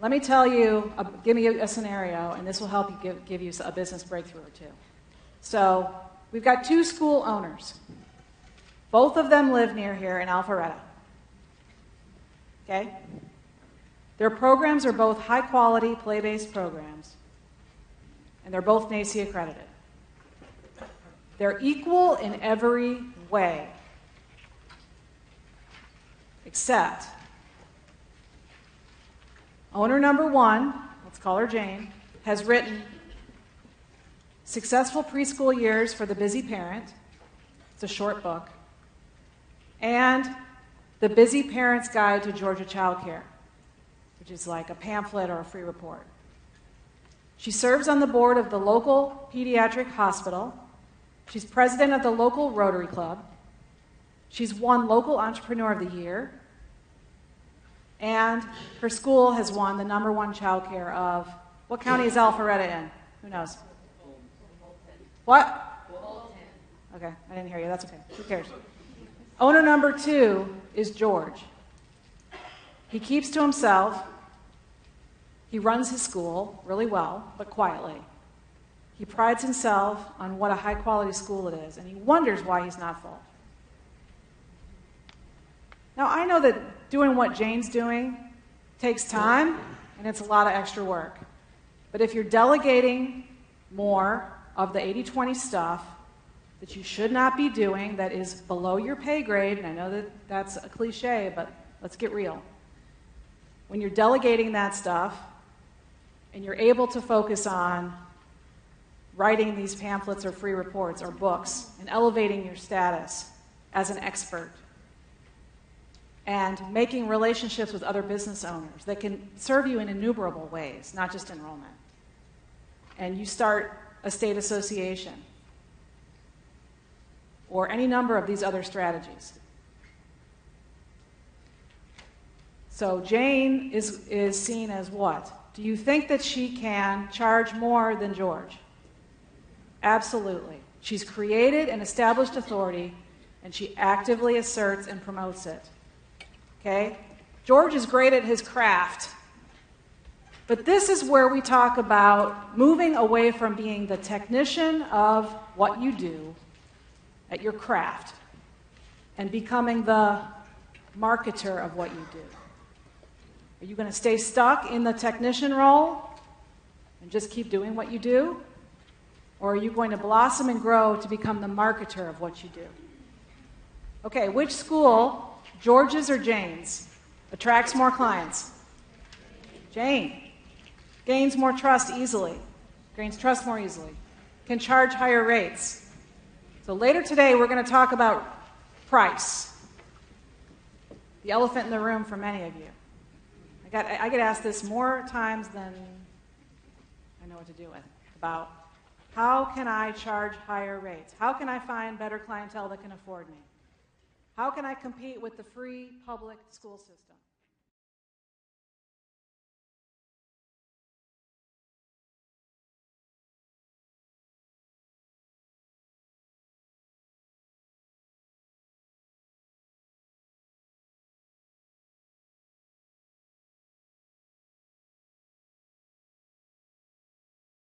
Let me tell you, uh, give me a, a, scenario, and this will help you give, give you a business breakthrough or two. So, we've got two school owners. Both of them live near here in Alpharetta. Okay? Their programs are both high quality, play based programs, and they're both NAEYC accredited. They're equal in every way, except owner number one, let's call her Jane, has written Successful Preschool Years for the Busy Parent. It's a short book. And The Busy Parent's Guide to Georgia Child Care, which is like a pamphlet or a free report. She serves on the board of the local pediatric hospital. She's president of the local Rotary Club. She's won Local Entrepreneur of the Year. And her school has won the number one child care of what county is Alpharetta in? Who knows? What? Okay, I didn't hear you. That's okay. Who cares? Owner number two is George. He keeps to himself. He runs his school really well, but quietly. He prides himself on what a high quality school it is, and he wonders why he's not full. Now, I know that doing what Jane's doing takes time and it's a lot of extra work. But if you're delegating more of the 80 20 stuff that you should not be doing, that is below your pay grade, and I know that that's a cliche, but let's get real. When you're delegating that stuff and you're able to focus on writing these pamphlets or free reports or books and elevating your status as an expert and making relationships with other business owners that can serve you in innumerable ways, not just enrollment. And you start a state association or any number of these other strategies. So Jane is, is seen as what? Do you think that she can charge more than George? Absolutely. She's created and established authority, and she actively asserts and promotes it. Okay? George is great at his craft. But this is where we talk about moving away from being the technician of what you do at your craft and becoming the marketer of what you do. Are you going to stay stuck in the technician role and just keep doing what you do? Or are you going to blossom and grow to become the marketer of what you do? Okay, which school, George's or Jane's, attracts more clients? Jane. Gains more trust easily. Gains trust more easily. Can charge higher rates. So later today, we're going to talk about price. The elephant in the room for many of you. I, got, I get asked this more times than I know what to do with about how can I charge higher rates? How can I find better clientele that can afford me? How can I compete with the free public school system?